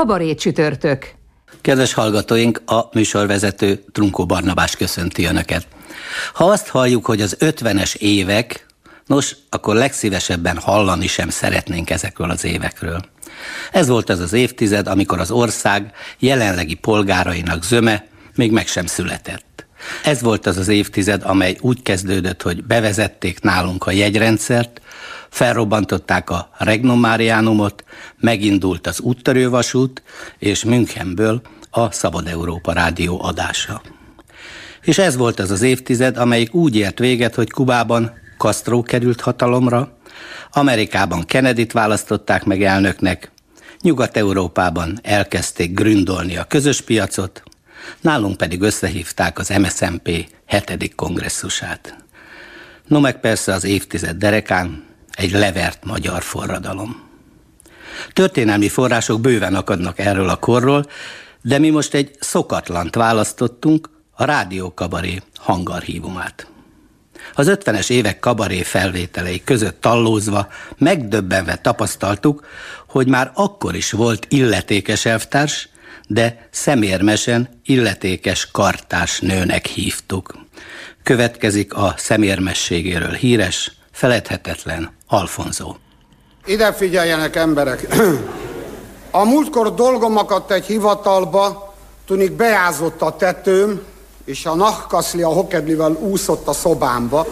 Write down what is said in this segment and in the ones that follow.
Kabaré csütörtök. Kedves hallgatóink, a műsorvezető Trunkó Barnabás köszönti Önöket. Ha azt halljuk, hogy az 50-es évek, nos, akkor legszívesebben hallani sem szeretnénk ezekről az évekről. Ez volt az az évtized, amikor az ország jelenlegi polgárainak zöme még meg sem született. Ez volt az az évtized, amely úgy kezdődött, hogy bevezették nálunk a jegyrendszert, felrobbantották a Regnomáriánumot, megindult az úttörővasút, és Münchenből a Szabad Európa rádió adása. És ez volt az az évtized, amelyik úgy ért véget, hogy Kubában Castro került hatalomra, Amerikában Kennedy-t választották meg elnöknek, Nyugat-Európában elkezdték gründolni a közös piacot, nálunk pedig összehívták az MSZMP 7. kongresszusát. No meg persze az évtized derekán egy levert magyar forradalom. Történelmi források bőven akadnak erről a korról, de mi most egy szokatlant választottunk, a rádiókabaré hangarhívumát. Az 50-es évek kabaré felvételei között tallózva, megdöbbenve tapasztaltuk, hogy már akkor is volt illetékes elvtárs, de szemérmesen illetékes kartás nőnek hívtuk. Következik a szemérmességéről híres, feledhetetlen Alfonso. Ide figyeljenek emberek! A múltkor dolgom akadt egy hivatalba, tunik beázott a tetőm, és a nahkaszli a hokedlivel úszott a szobámba.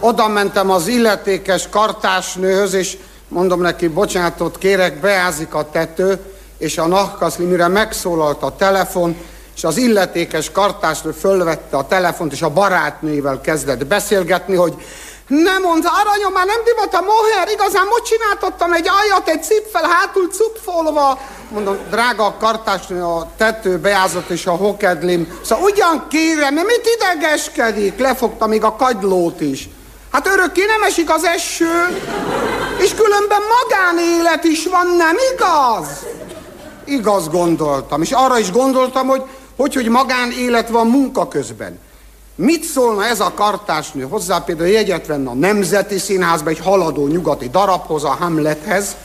Oda mentem az illetékes kartásnőhöz, és mondom neki, bocsánatot kérek, beázik a tető, és a nahkaszli, mire megszólalt a telefon, és az illetékes kartásnő fölvette a telefont, és a barátnőivel kezdett beszélgetni, hogy nem mondta, aranyom, már nem divat a moher, igazán most csináltottam egy ajat, egy cipfel hátul cupfolva. Mondom, drága kartásnő, a tető beázott és a hokedlim. Szóval ugyan kérem, mit idegeskedik? Lefogta még a kagylót is. Hát örökké nem esik az eső, és különben magánélet is van, nem igaz? Igaz gondoltam, és arra is gondoltam, hogy hogy, hogy magánélet van munka közben. Mit szólna ez a kartásnő hozzá például jegyet venne a Nemzeti Színházba egy haladó nyugati darabhoz, a Hamlethez,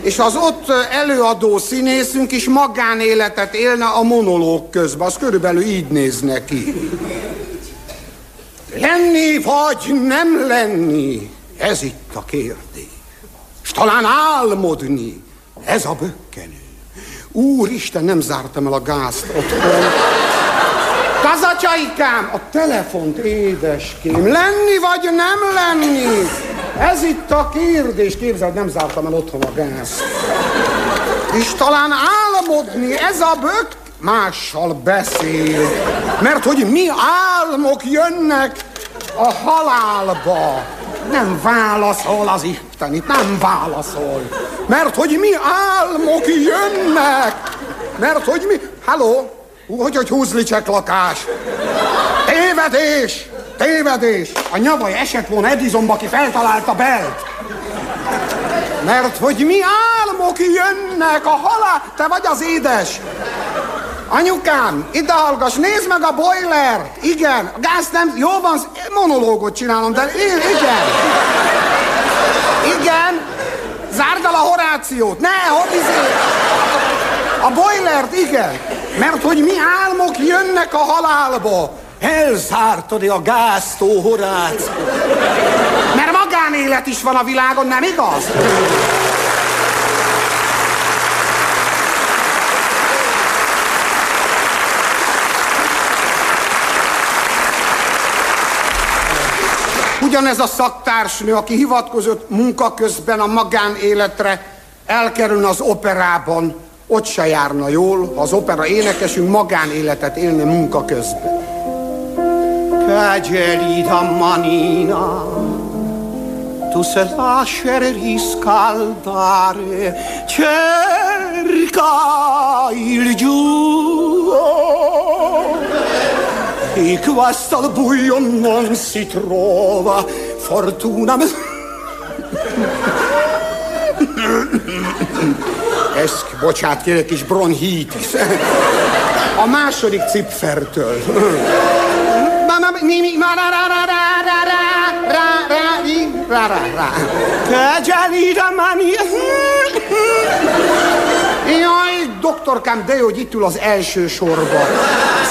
és az ott előadó színészünk is magánéletet élne a monológ közben, az körülbelül így néz neki. Lenni vagy nem lenni, ez itt a kérdés. És talán álmodni, ez a bökkenő. Úristen, nem zártam el a gázt otthon. Kazacsaikám, a telefont, édeském. Lenni vagy nem lenni? Ez itt a kérdés. Képzeld, nem zártam el otthon a gázt. És talán álmodni, ez a bök mással beszél. Mert hogy mi álmok jönnek a halálba. Nem válaszol az Isten, itt nem válaszol. Mert hogy mi álmok jönnek. Mert hogy mi... Halló? Hogy, hogy húzlicsek lakás? Tévedés! Tévedés! A nyavaj esett volna Edisonba, aki feltalálta Belt. Mert hogy mi álmok jönnek a halál... Te vagy az édes. Anyukám, ide hallgass, nézd meg a boiler! Igen, a gáz nem... Jó van, monológot csinálom, de igen. Igen, zárd el a Horációt. Ne, hogy izé... A boilert, igen. Mert hogy mi álmok jönnek a halálba. Elzártad a gáztó, Horác. Mert magánélet is van a világon, nem igaz? Ugyanez a szaktársnő, aki hivatkozott munka közben a magánéletre, elkerülne az operában, ott se járna jól, ha az opera énekesünk magánéletet élne munka közben. Manina, tu se lasciare riscaldare, cerca il giù. E questa al buio non si trova fortuna. Ezt bocsátjék is bronhitis. A második cipfertől. Kegyelítem már mi... Jaj, doktorkám, de jó, hogy itt ül az első sorban.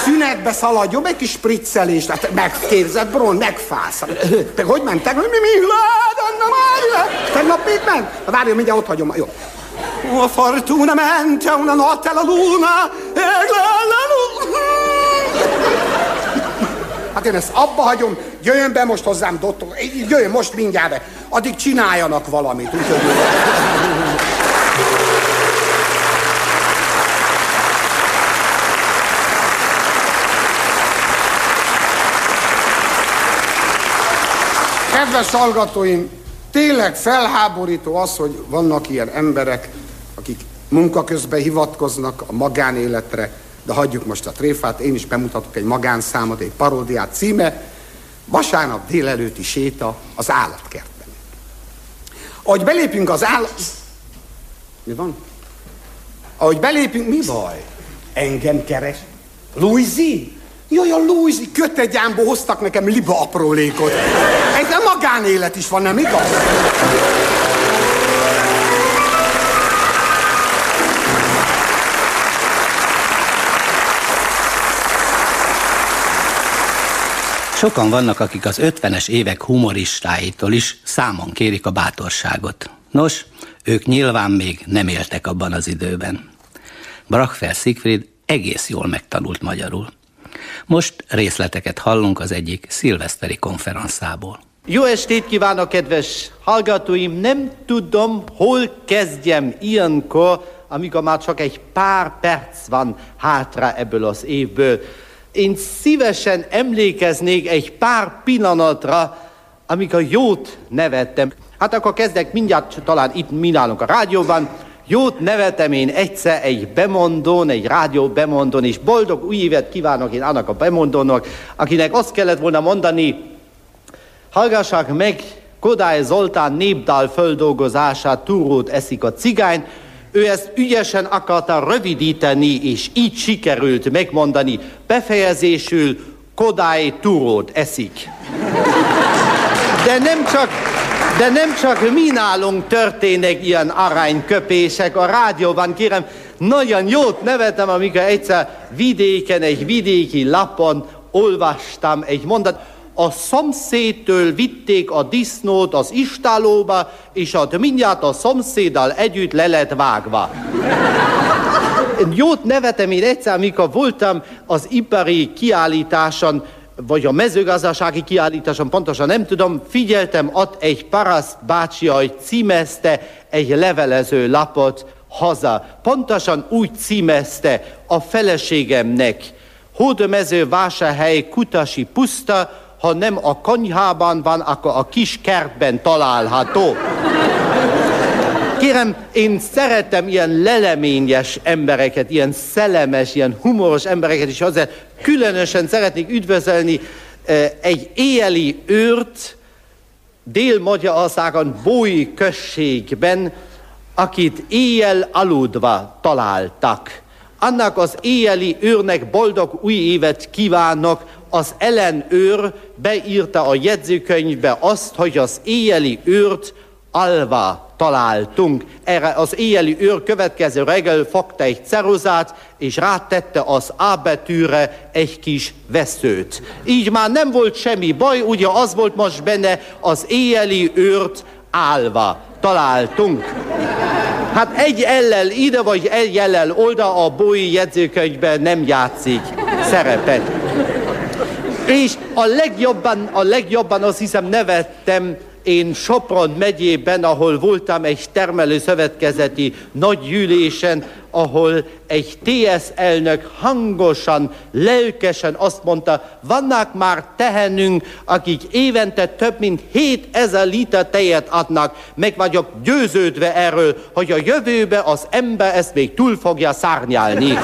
Szünetbe szaladjon, egy kis spriccelés. Hát megkérzed, Bron, megfász. Te hogy ment? Te, mi, mi, lád, Anna Mária? Tegnap mit ment? Várjon, mindjárt ott hagyom. Jó. Oh, fortuna mente una notte alla luna e la. Hát én ezt abba hagyom, jöjjön be most hozzám, doktor, jöjjön most mindjárt be. Addig csináljanak valamit, úgyhogy... Kedves hallgatóim, tényleg felháborító az, hogy vannak ilyen emberek, akik munka közben hivatkoznak a magánéletre, de hagyjuk most a tréfát, én is bemutatok egy magánszámot, egy paródiát címe, vasárnap délelőtti séta az állatkertben. Ahogy belépünk az állat... Mi van? Ahogy belépünk, mi baj? Engem keres? Louisi? Jaj, a Louisi kötegyámból hoztak nekem liba aprólékot. Egy magánélet is van, nem igaz? Sokan vannak, akik az 50-es évek humoristáitól is számon kérik a bátorságot. Nos, ők nyilván még nem éltek abban az időben. Brachfer Siegfried egész jól megtanult magyarul. Most részleteket hallunk az egyik szilveszteri konferenszából. Jó estét kívánok, kedves hallgatóim! Nem tudom, hol kezdjem ilyenkor, amikor már csak egy pár perc van hátra ebből az évből. Én szívesen emlékeznék egy pár pillanatra, amikor jót nevettem. Hát akkor kezdek mindjárt, talán itt mi nálunk a rádióban, Jót nevetem én egyszer egy bemondón, egy rádió bemondón, és boldog új évet kívánok én annak a bemondónak, akinek azt kellett volna mondani, hallgassák meg Kodály Zoltán népdal földolgozását, túrót eszik a cigány, ő ezt ügyesen akarta rövidíteni, és így sikerült megmondani. Befejezésül Kodály túrót eszik. De nem csak, de nem csak mi nálunk történnek ilyen arányköpések a rádióban, kérem, nagyon jót nevetem, amikor egyszer vidéken, egy vidéki lapon olvastam egy mondat, a szomszédtől vitték a disznót az istálóba, és ott mindjárt a szomszéddal együtt le lett vágva. Jót nevetem én egyszer, amikor voltam az ipari kiállításon, vagy a mezőgazdasági kiállításon, pontosan nem tudom, figyeltem ott egy paraszt bácsi, hogy címezte egy levelező lapot haza. Pontosan úgy címezte a feleségemnek. Hódömező vásárhely Kutasi puszta, ha nem a konyhában van, akkor a kis kertben található. Kérem, én szeretem ilyen leleményes embereket, ilyen szellemes, ilyen humoros embereket, és azért különösen szeretnék üdvözölni egy éjeli őrt Dél-Magyarországon Bói községben, akit éjjel aludva találtak. Annak az éjjeli őrnek boldog új évet kívánok, az ellenőr beírta a jegyzőkönyvbe azt, hogy az éjjeli őrt alva találtunk. Erre az éjjeli őr következő reggel fogta egy ceruzát, és rátette az A betűre egy kis veszőt. Így már nem volt semmi baj, ugye az volt most benne, az éjjeli őrt állva találtunk. Hát egy ellel ide, vagy egy ellel oda a bói jegyzőkönyvben nem játszik szerepet. És a legjobban, a legjobban azt hiszem nevettem én Sopron megyében, ahol voltam egy termelőszövetkezeti nagy gyűlésen, ahol egy TS elnök hangosan, lelkesen azt mondta, vannak már tehenünk, akik évente több mint 7000 liter tejet adnak. Meg vagyok győződve erről, hogy a jövőbe az ember ezt még túl fogja szárnyalni.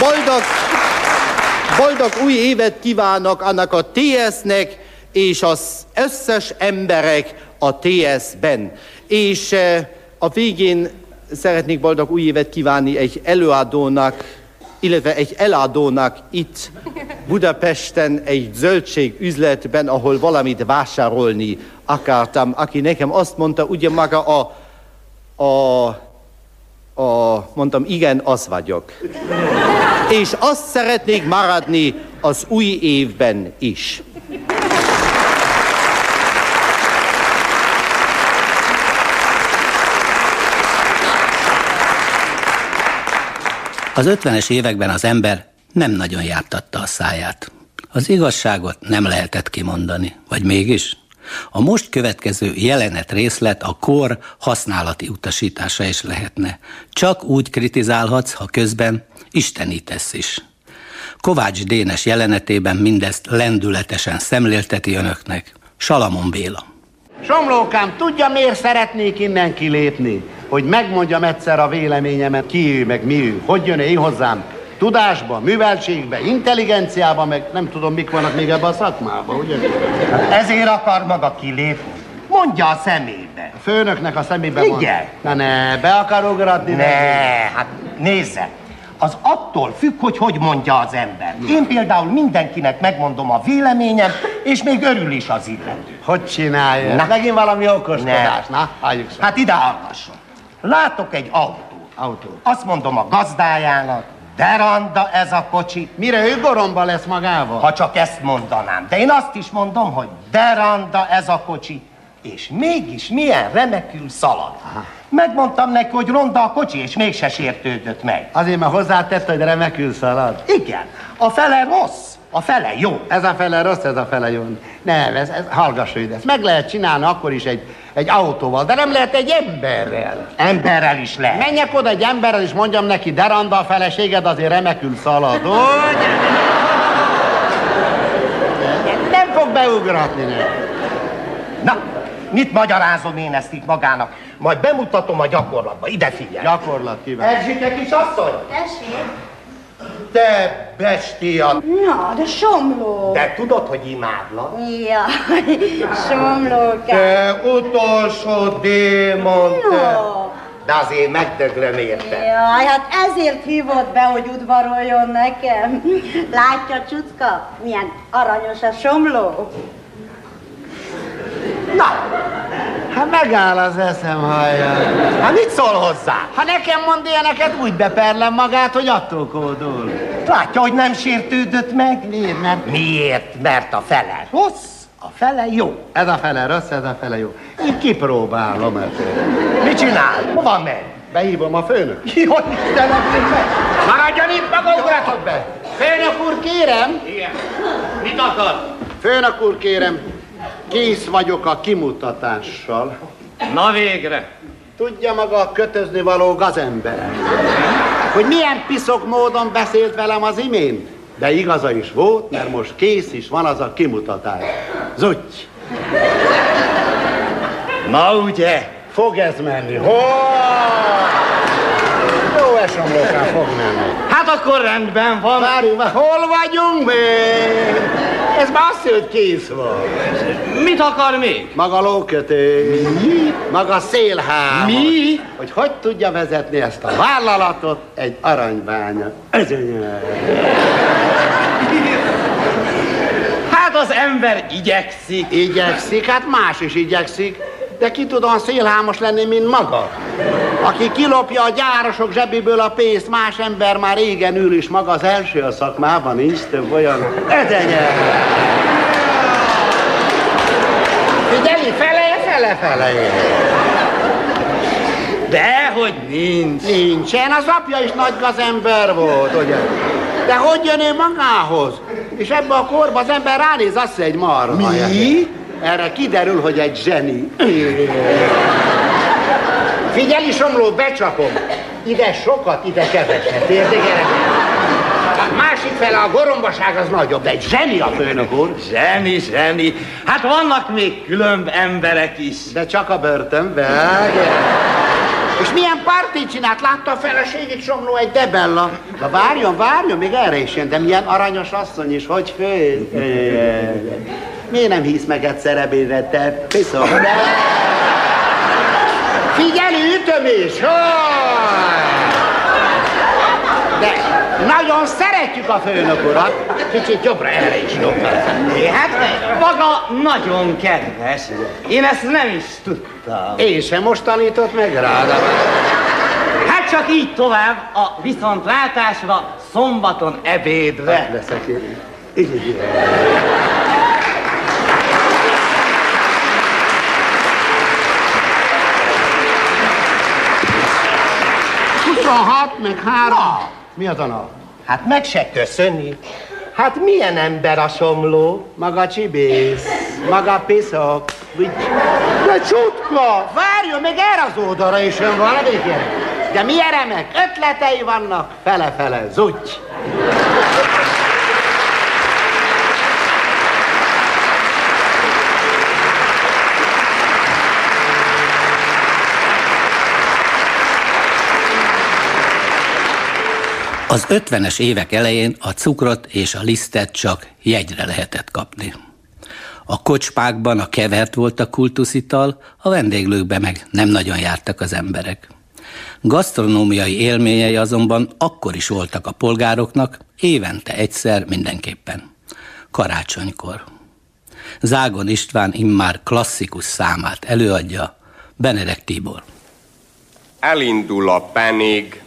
Boldog, boldog új évet kívánok annak a TS-nek, és az összes emberek a TS-ben. És eh, a végén szeretnék boldog új évet kívánni egy előadónak, illetve egy eladónak itt Budapesten egy zöldségüzletben, ahol valamit vásárolni akartam, aki nekem azt mondta, ugye maga a, a, a mondtam, igen, az vagyok. És azt szeretnék maradni az új évben is. Az ötvenes években az ember nem nagyon jártatta a száját. Az igazságot nem lehetett kimondani, vagy mégis? A most következő jelenet részlet a kor használati utasítása is lehetne. Csak úgy kritizálhatsz, ha közben istenítesz is. Kovács Dénes jelenetében mindezt lendületesen szemlélteti önöknek. Salamon Béla. Somlókám, tudja, miért szeretnék innen kilépni? Hogy megmondjam egyszer a véleményemet, ki ő, meg mi ő. Hogy jön én hozzám? Tudásba, műveltségbe, intelligenciába, meg nem tudom, mik vannak még ebben a szakmában, ugye? Ezért akar maga kilépni. Mondja a szemébe. A főnöknek a szemébe Igen. Van. Na ne, be akar ugratni? Ne, hát nézze. Az attól függ, hogy hogy mondja az ember. Én például mindenkinek megmondom a véleményem, és még örül is az illető. Hogy csinálja? Na. Megint valami okoskodás. Ne. Na, halljuk szem. Hát ide hallgasson. Látok egy autót. Autó. Azt mondom a gazdájának, de randa ez a kocsi. Mire ő goromba lesz magával? Ha csak ezt mondanám. De én azt is mondom, hogy de randa ez a kocsi. És mégis milyen remekül szalad. Megmondtam neki, hogy ronda a kocsi, és mégse sértődött meg. Azért, mert hozzátett, hogy remekül szalad. Igen, a fele rossz, a fele jó. Ez a fele rossz, ez a fele jó. Nem, ez, ez hallgass ide. Ezt meg lehet csinálni akkor is egy, egy autóval, de nem lehet egy emberrel. Emberrel is lehet. Menjek oda egy emberrel, és mondjam neki, de randa a feleséged azért remekül szalad. Hogy? Nem fog beugratni neki. Na, mit magyarázom én ezt itt magának? Majd bemutatom a gyakorlatba. Ide figyelj. Gyakorlat kíván. Erzsike kisasszony, Tessék? Te bestia. Na, de somló. De tudod, hogy imádlak? Jaj, somlókám. Te utolsó démon, te. De azért megdöglöm érte. Jaj, hát ezért hívott be, hogy udvaroljon nekem. Látja, Csucka, milyen aranyos a somló. Na, Hát megáll az eszem hallja. hát mit szól hozzá? Ha nekem mond ilyeneket, úgy beperlem magát, hogy attól kódul. Látja, hogy nem sértődött meg? Miért, mert Miért? Mert a fele rossz, a fele jó. ez a fele rossz, ez a fele jó. Így kipróbálom ezt. Mit csinál? Hova megy? Behívom a főnök. Jó, Istenem! Maradjon itt, maga ugratok be! Főnök úr, kérem! Igen. Mit akar? Főnök úr, kérem, kész vagyok a kimutatással. Na végre. Tudja maga a kötözni való gazember, hogy milyen piszok módon beszélt velem az imént? De igaza is volt, mert most kész is van az a kimutatás. Zutty! Na ugye? Fog ez menni? Ho! Jó esomlókán fog menni. Akkor rendben van. Várjunk, várjunk, hol vagyunk még? Ez már azt hogy kész van. Mit akar még? Maga lókötés. Mi? Maga szélhámos. Mi? Hogy hogy tudja vezetni ezt a vállalatot egy aranybánya. Özönyel. Hát az ember igyekszik. Igyekszik, hát más is igyekszik. De ki tud olyan szélhámos lenni, mint maga? Aki kilopja a gyárosok zsebéből a pénzt, más ember már régen ül is maga az első a szakmában, nincs több olyan edenye. Figyelj, fele, fele, fele. Dehogy nincs. Nincsen, az apja is nagy gazember volt, ugye? De hogy jön ő magához? És ebbe a korba az ember ránéz, azt egy marha. Mi? Erre kiderül, hogy egy zseni. Figyelj, Somló, becsapom. Ide sokat, ide keveset. Érted, Másik fele a gorombaság az nagyobb, de egy zseni a főnök úr. Zseni, zseni. Hát vannak még különb emberek is. De csak a börtönben. És milyen partit csinált? Látta a feleségét Somló egy debella. Na várjon, várjon, még erre is jön, de milyen aranyos asszony is, hogy fő. Miért nem hisz meg egyszer ebédre, te piszok? Figyelj, ütömés! De nagyon szeretjük a főnök urat. Kicsit jobbra, erre is jobbra. Hát maga nagyon kedves. Én ezt nem is tudtam. Én sem most tanított meg rá, de... Hát csak így tovább, a viszontlátásra szombaton ebédre. Hát leszek én. Így, így, így. 26, meg 3. Mi az a nap? Hát meg se köszöni. Hát milyen ember a somló? Maga csibész, maga piszok. De csutka! Várjon, még erre az oldalra is jön valami gyerek. De milyen remek ötletei vannak, fele-fele, zúgy. Az 50-es évek elején a cukrot és a lisztet csak jegyre lehetett kapni. A kocsmákban a kevert volt a kultuszital, a vendéglőkben meg nem nagyon jártak az emberek. Gasztronómiai élményei azonban akkor is voltak a polgároknak, évente egyszer mindenképpen. Karácsonykor. Zágon István immár klasszikus számát előadja Benedek Tibor. Elindul a penig,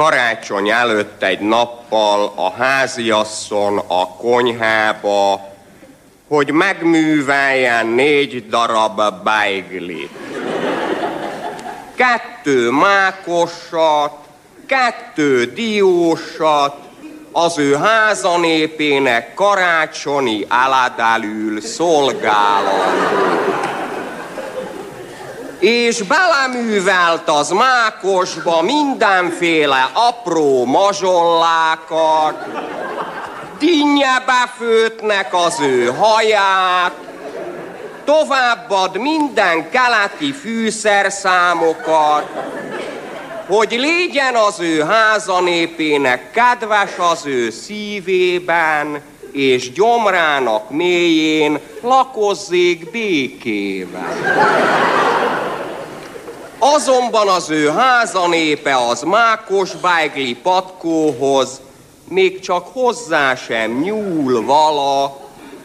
karácsony előtt egy nappal a háziasszon a konyhába, hogy megműveljen négy darab beiglit. Kettő mákosat, kettő diósat, az ő házanépének karácsonyi aladálül szolgálandó és beleművelt az mákosba mindenféle apró mazsollákat, dinnye befőtnek az ő haját, továbbad minden keleti fűszerszámokat, hogy légyen az ő házanépének kedves az ő szívében, és gyomrának mélyén lakozzék békével. Azonban az ő házanépe az mákos bájgli patkóhoz még csak hozzá sem nyúl vala,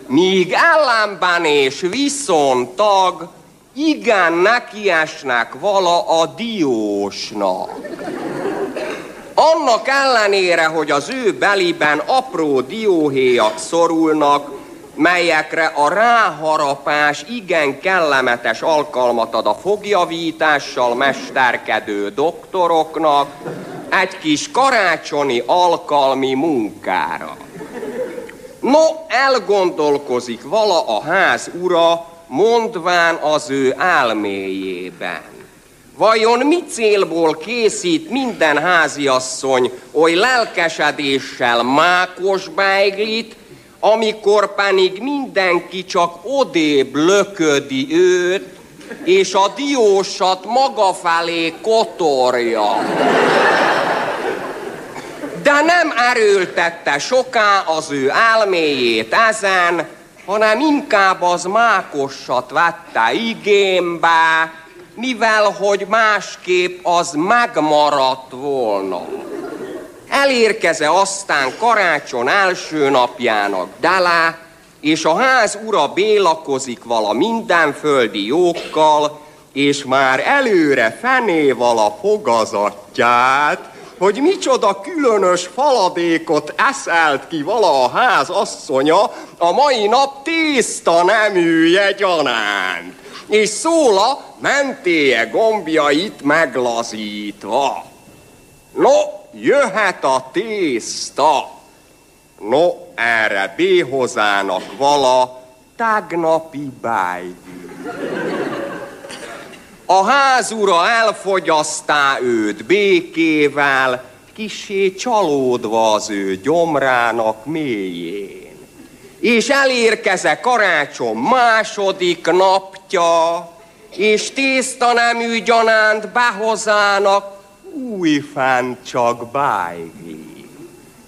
míg ellenben és viszontag igen nekiesnek vala a diósnak. Annak ellenére, hogy az ő beliben apró dióhéjak szorulnak, melyekre a ráharapás igen kellemetes alkalmat ad a fogjavítással mesterkedő doktoroknak egy kis karácsoni alkalmi munkára. No, elgondolkozik vala a ház ura, mondván az ő álméjében. Vajon mi célból készít minden háziasszony oly lelkesedéssel mákos beiglit, amikor pedig mindenki csak odébb löködi őt, és a diósat maga felé kotorja. De nem erőltette soká az ő álméjét ezen, hanem inkább az mákosat vette igénybe, mivel hogy másképp az megmaradt volna. Elérkeze aztán karácsony első napjának Dalá, és a ház ura bélakozik vala minden földi jókkal, és már előre fené vala fogazatját, hogy micsoda különös faladékot eszelt ki vala a ház asszonya a mai nap tészta neműje gyanánt, és szóla mentéje gombjait meglazítva. No, jöhet a tészta. No, erre béhozának vala tágnapi bájgű. A házura elfogyasztá őt békével, kisé csalódva az ő gyomrának mélyén. És elérkeze karácsom második napja, és tészta nemű gyanánt behozának újfán csak bájgli.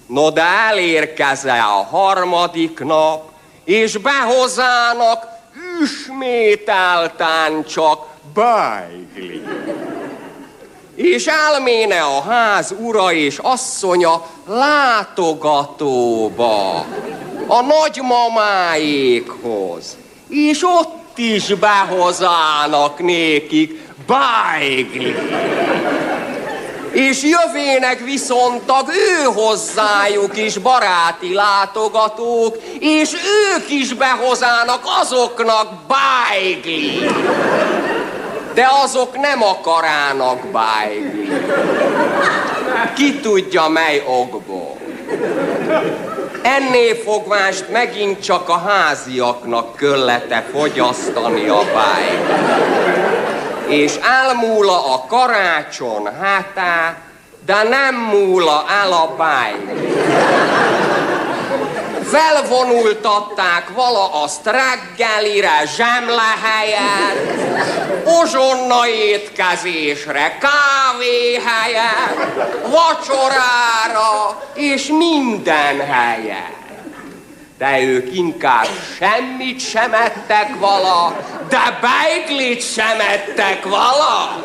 No de elérkeze a harmadik nap, és behozának ismételtán csak bájgli. És elméne a ház ura és asszonya látogatóba, a nagymamáékhoz, és ott is behozának nékik bájgli. És jövének viszontag ő hozzájuk is baráti látogatók, és ők is behozának azoknak bájgli. De azok nem akarának bájgli. Ki tudja, mely okból. Ennél fogvást megint csak a háziaknak köllete fogyasztani a bájgli és elmúla a karácson hátá, de nem múla el a báj. Felvonultatták vala azt reggelire, zsemle helyet, ozsonna étkezésre, kávé helyet, vacsorára és minden helyet de ők inkább semmit sem ettek vala, de beiglit sem ettek vala.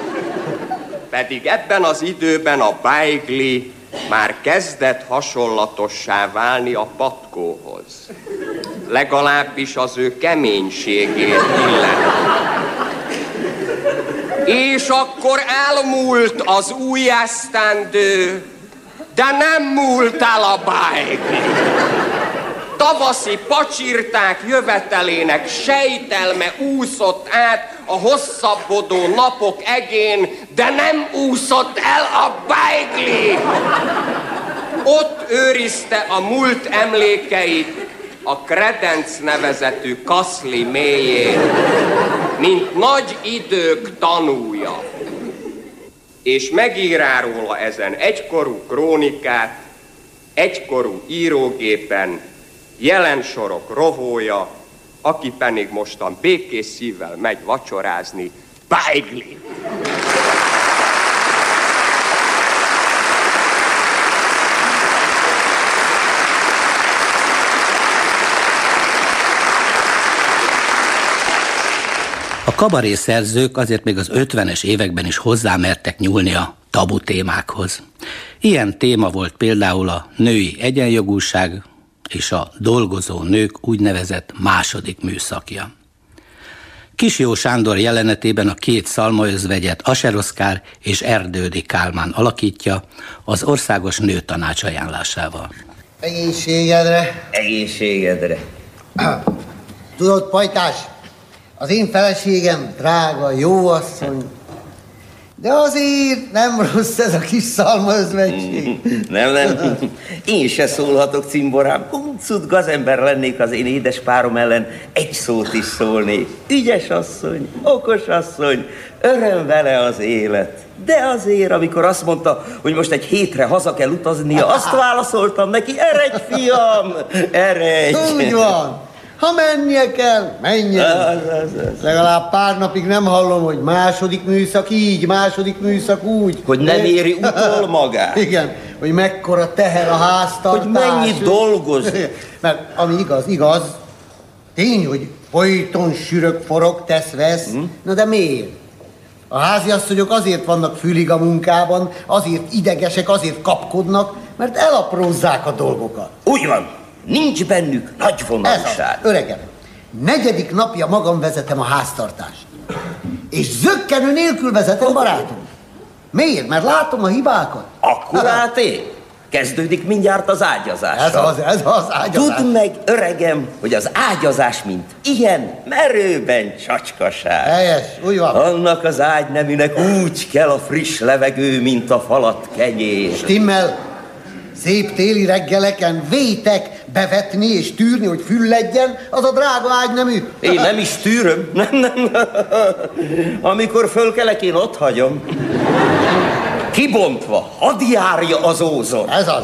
Pedig ebben az időben a beigli már kezdett hasonlatossá válni a patkóhoz. Legalábbis az ő keménységét illet. És akkor elmúlt az új esztendő, de nem múlt el a beigli tavaszi pacsirták jövetelének sejtelme úszott át a hosszabbodó napok egén, de nem úszott el a bájgli. Ott őrizte a múlt emlékeit a Kredenc nevezetű kaszli mélyén, mint nagy idők tanúja. És megírá róla ezen egykorú krónikát, egykorú írógépen, jelen sorok rovója, aki pedig mostan békés szívvel megy vacsorázni, Bájgli. A kabaré szerzők azért még az 50-es években is hozzámertek nyúlni a tabu témákhoz. Ilyen téma volt például a női egyenjogúság, és a dolgozó nők úgynevezett második műszakja. Jó Sándor jelenetében a két szalmaözvegyet Aseroszkár és Erdődi Kálmán alakítja az Országos Nőtanács ajánlásával. Egészségedre! Egészségedre! Tudod, pajtás, az én feleségem drága, jó asszony, de azért nem rossz ez a kis szalmaözvegység. Nem, nem. Én se szólhatok cimborám. Huncut gazember lennék az én édes párom ellen. Egy szót is szólnék. Ügyes asszony, okos asszony, öröm vele az élet. De azért, amikor azt mondta, hogy most egy hétre haza kell utaznia, azt válaszoltam neki, eredj, fiam, eredj. Úgy van. Ha mennie kell, menjen. Az, az, az. Legalább pár napig nem hallom, hogy második műszak így, második műszak úgy. Hogy nem éri utol magát. Igen, hogy mekkora teher a háztartás. Hogy mennyit dolgoz. Mert ami igaz, igaz, tény, hogy folyton sürök, forog, tesz, vesz. Hm? Na de miért? A háziasszonyok azért vannak fülig a munkában, azért idegesek, azért kapkodnak, mert elaprózzák a dolgokat. Úgy van. Nincs bennük nagy vonalság. Öregem, negyedik napja magam vezetem a háztartást. És zöggenő nélkül vezetem, barátom. Miért? Mert látom a hibákat. Akkurát én? Kezdődik mindjárt az ágyazás. Ez az, ez az ágyazás. Tudd meg, öregem, hogy az ágyazás, mint ilyen, merőben csacskaság. Helyes, úgy van. Annak az ágyneműnek úgy kell a friss levegő, mint a falat kenyér. Stimmel. Szép téli reggeleken vétek bevetni és tűrni, hogy fülledjen, az a drága ágynemű. Én nem is tűröm. Nem, nem. Amikor fölkelek, én ott hagyom. Kibontva, hadd járja az ózon. Ez az.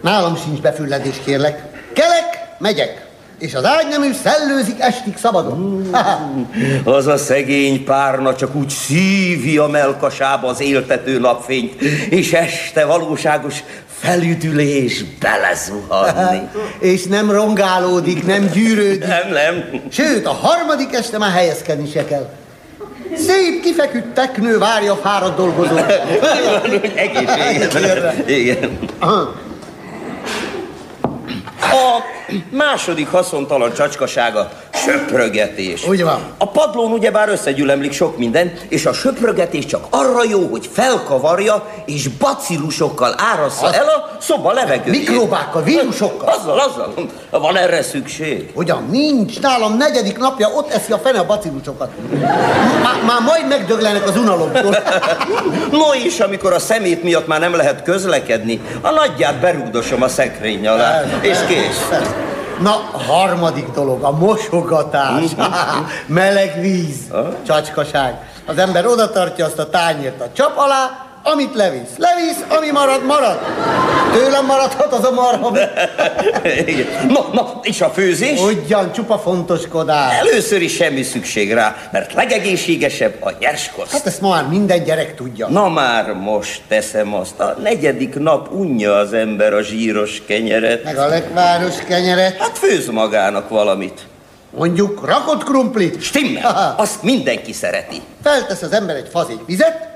Nálam sincs befülledés, kérlek. Kelek, megyek. És az ágynemű szellőzik estig szabadon. Az a szegény párna csak úgy szívi a melkasába az éltető napfényt, és este valóságos felüdülés belezuhanni. és nem rongálódik, nem gyűrődik. Nem, nem. Sőt, a harmadik este már helyezkedni se kell. Szép kifeküdt teknő várja a fáradt dolgozót. Egészséges. Igen. A második haszontalan csacskasága söprögetés. Úgy van. A padlón ugyebár összegyülemlik sok minden, és a söprögetés csak arra jó, hogy felkavarja és bacillusokkal árassza Az- el a szoba levegőjét. Mikrobákkal, vírusokkal. Azzal, azzal. Van erre szükség. Ugyan nincs, nálam negyedik napja ott eszi a fene a bacillusokat. Má- Már majd megdöglenek az unalomtól. No és amikor a szemét miatt már nem lehet közlekedni, a nagyját berugdosom a szekrény alá, és kész. Na, harmadik dolog, a mosogatás. Meleg víz, csacskaság. Az ember oda tartja azt a tányért a csap alá, amit levisz. Levisz, ami marad, marad. Tőlem maradhat az a marha. Na, na, és a főzés? Ugyan, csupa fontoskodás. Először is semmi szükség rá, mert legegészségesebb a nyerskoszt. Hát ezt ma már minden gyerek tudja. Na már most teszem azt, a negyedik nap unja az ember a zsíros kenyeret. Meg a lekváros kenyeret. Hát főz magának valamit. Mondjuk rakott krumplit. Stimmel, azt mindenki szereti. Feltesz az ember egy fazék vizet,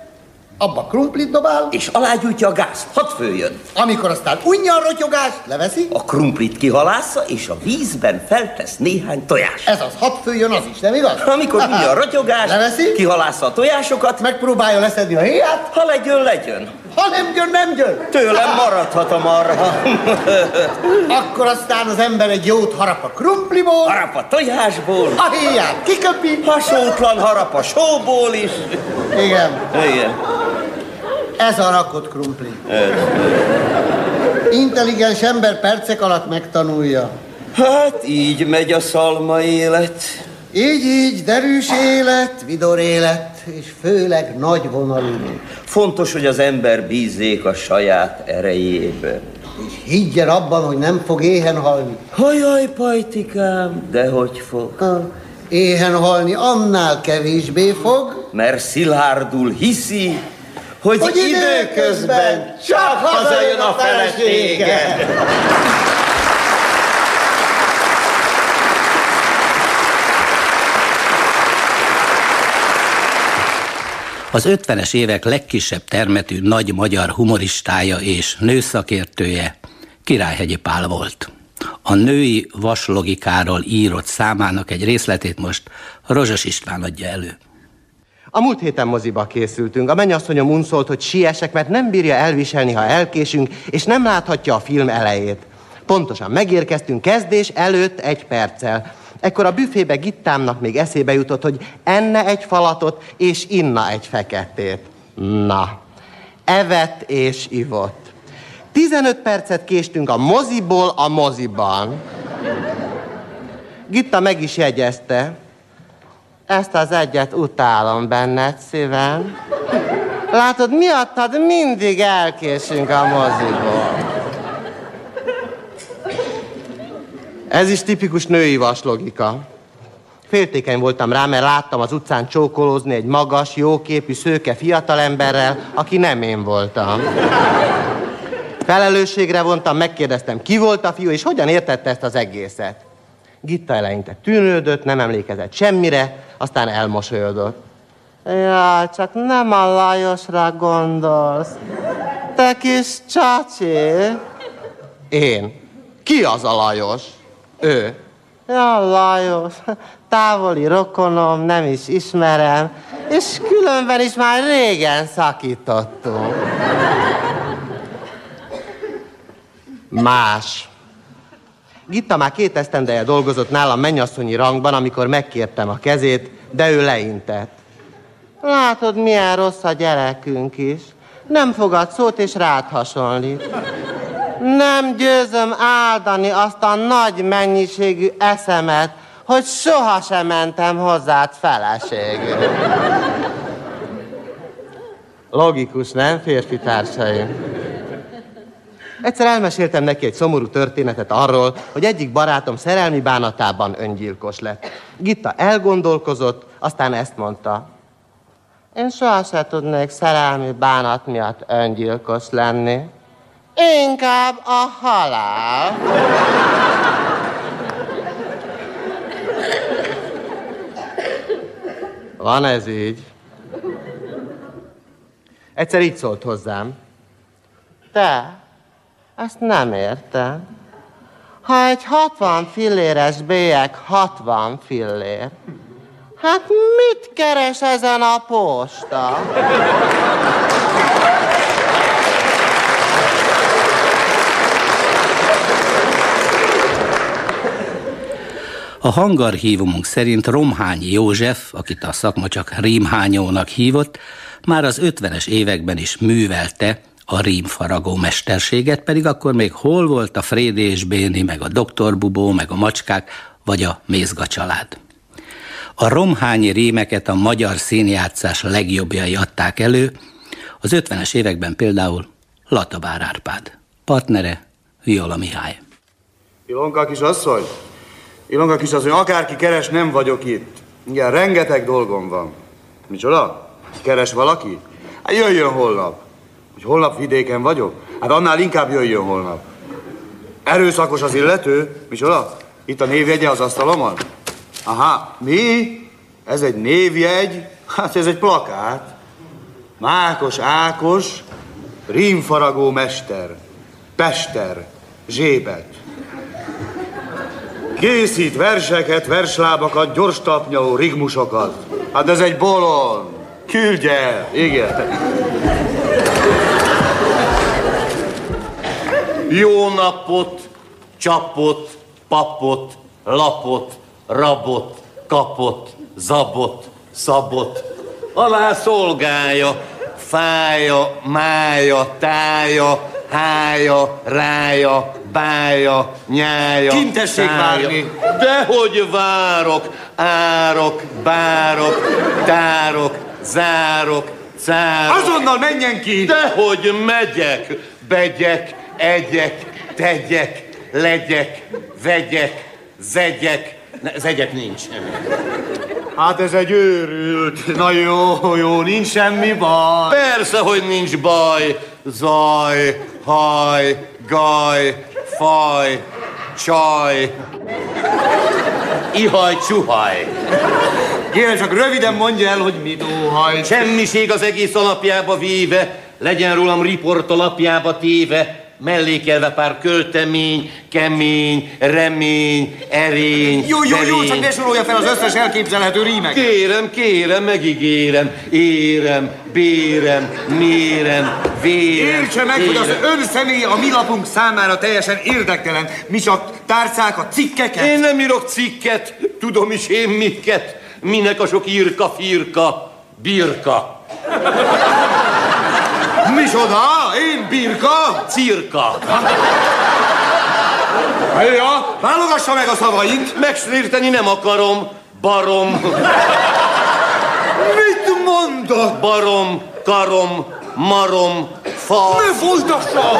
abba krumplit dobál, És alágyújtja a gázt, hadd főjön. amikor aztán unja a rotyogást, leveszi, A krumplit kihalásza, és a vízben feltesz néhány tojást. ez az, hadd főjön az is, nem igaz? Amikor unja a rotyogást, Leveszi? kihalásza a tojásokat, Megpróbálja leszedni a héját, ha legyön, legyen. ha nem jön, nem jön. Tőlem maradhat a marha. Akkor aztán az ember egy jót harap a krumpliból, Harap a tojásból, a héját kiköpi. hasonlótlan harap a sóból is. Igen, Igen. Ez a rakott krumpli. Intelligens ember percek alatt megtanulja. Hát így megy a szalma élet. Így, így, derűs élet, vidor élet, és főleg nagy vonalú. Fontos, hogy az ember bízzék a saját erejében. És higgyen abban, hogy nem fog éhen halni. Hajaj, pajtikám, de hogy fog? Ha Éhen halni annál kevésbé fog, Mert szilárdul hiszi, hogy, hogy időközben csak hazajön a felesége. Az 50-es évek legkisebb termetű nagy magyar humoristája és nőszakértője Királyhegyi Pál volt. A női vaslogikáról írott számának egy részletét most Rozsas István adja elő. A múlt héten moziba készültünk. A mennyasszonyom unszólt, hogy siessek, mert nem bírja elviselni, ha elkésünk, és nem láthatja a film elejét. Pontosan megérkeztünk kezdés előtt egy perccel. Ekkor a büfébe Gittámnak még eszébe jutott, hogy enne egy falatot, és inna egy feketét. Na, evett és ivott. 15 percet késtünk a moziból a moziban. Gitta meg is jegyezte. Ezt az egyet utálom benned, szívem. Látod, miattad mindig elkésünk a moziból. Ez is tipikus női vaslogika. Féltékeny voltam rá, mert láttam az utcán csókolózni egy magas, jóképű, szőke fiatalemberrel, aki nem én voltam. Felelősségre vontam, megkérdeztem, ki volt a fiú, és hogyan értette ezt az egészet. Gitta eleinte tűnődött, nem emlékezett semmire, aztán elmosolyodott. Jaj, csak nem a Lajosra gondolsz. Te kis csacsi. Én. Ki az a Lajos? Ő. Ja, Lajos, távoli rokonom, nem is ismerem, és különben is már régen szakítottunk. Más. Gitta már két esztendeje dolgozott nálam mennyasszonyi rangban, amikor megkértem a kezét, de ő leintett. Látod, milyen rossz a gyerekünk is. Nem fogad szót és rád hasonlít. Nem győzöm áldani azt a nagy mennyiségű eszemet, hogy sohasem mentem hozzád feleségül. Logikus, nem, férfi társaim? Egyszer elmeséltem neki egy szomorú történetet arról, hogy egyik barátom szerelmi bánatában öngyilkos lett. Gitta elgondolkozott, aztán ezt mondta. Én sohasem tudnék szerelmi bánat miatt öngyilkos lenni. Inkább a halál. Van ez így. Egyszer így szólt hozzám. Te, ezt nem értem. Ha egy 60 filléres bélyeg 60 fillér, hát mit keres ezen a posta? A hangarchívumunk szerint Romhányi József, akit a szakma csak Rímhányónak hívott, már az 50-es években is művelte a rímfaragó mesterséget, pedig akkor még hol volt a Frédi és Béni, meg a Doktor Bubó, meg a macskák, vagy a Mézga család. A romhányi rímeket a magyar színjátszás legjobbjai adták elő, az 50-es években például Latabár Árpád, partnere Viola Mihály. Ilonka kisasszony, Ilonka kisasszony, akárki keres, nem vagyok itt. Igen, rengeteg dolgom van. Micsoda? Keres valaki? Hát jöjjön holnap. Hogy holnap vidéken vagyok? Hát annál inkább jöjjön holnap. Erőszakos az illető? Micsoda? Itt a névjegye az asztalomon? Aha, mi? Ez egy névjegy? Hát ez egy plakát. Mákos Ákos, rímfaragó mester, pester, zsébet. Készít verseket, verslábakat, gyors tapnyaló rigmusokat. Hát ez egy bolond. Küldj el! Igen. Jó napot, csapot, papot, lapot, rabot, kapot, zabot, szabot. Alá szolgálja, fája, mája, tája, hája, rája, bája, nyája. Kint tessék várni. Dehogy várok, árok, bárok, tárok, zárok, cárok. Azonnal menjen ki! Dehogy megyek, begyek, egyek, tegyek, legyek, vegyek, zegyek. Ne, zegyek nincs. Hát ez egy őrült. Na jó, jó, nincs semmi baj. Persze, hogy nincs baj. Zaj, haj, gaj, faj, csaj, ihaj, csuhaj. Kérem, csak röviden mondja el, hogy mit óhaj. Semmiség az egész alapjába véve, legyen rólam riport alapjába téve, mellékelve pár költemény, kemény, remény, erény, Jó, jó, jó, csak ne sorolja fel az összes elképzelhető rímek. Kérem, kérem, megígérem, érem, bérem, mérem, vérem. Értse meg, hogy az érem. ön személy a mi lapunk számára teljesen érdektelen. Mi csak tárcák a cikkeket. Én nem írok cikket, tudom is én miket. Minek a sok írka, firka, birka. Micsoda? Én birka? Cirka. Ja, válogassa meg a szavait. Megsérteni nem akarom, barom. Mit mondott? Barom, karom, marom, fa. Ne folytassa!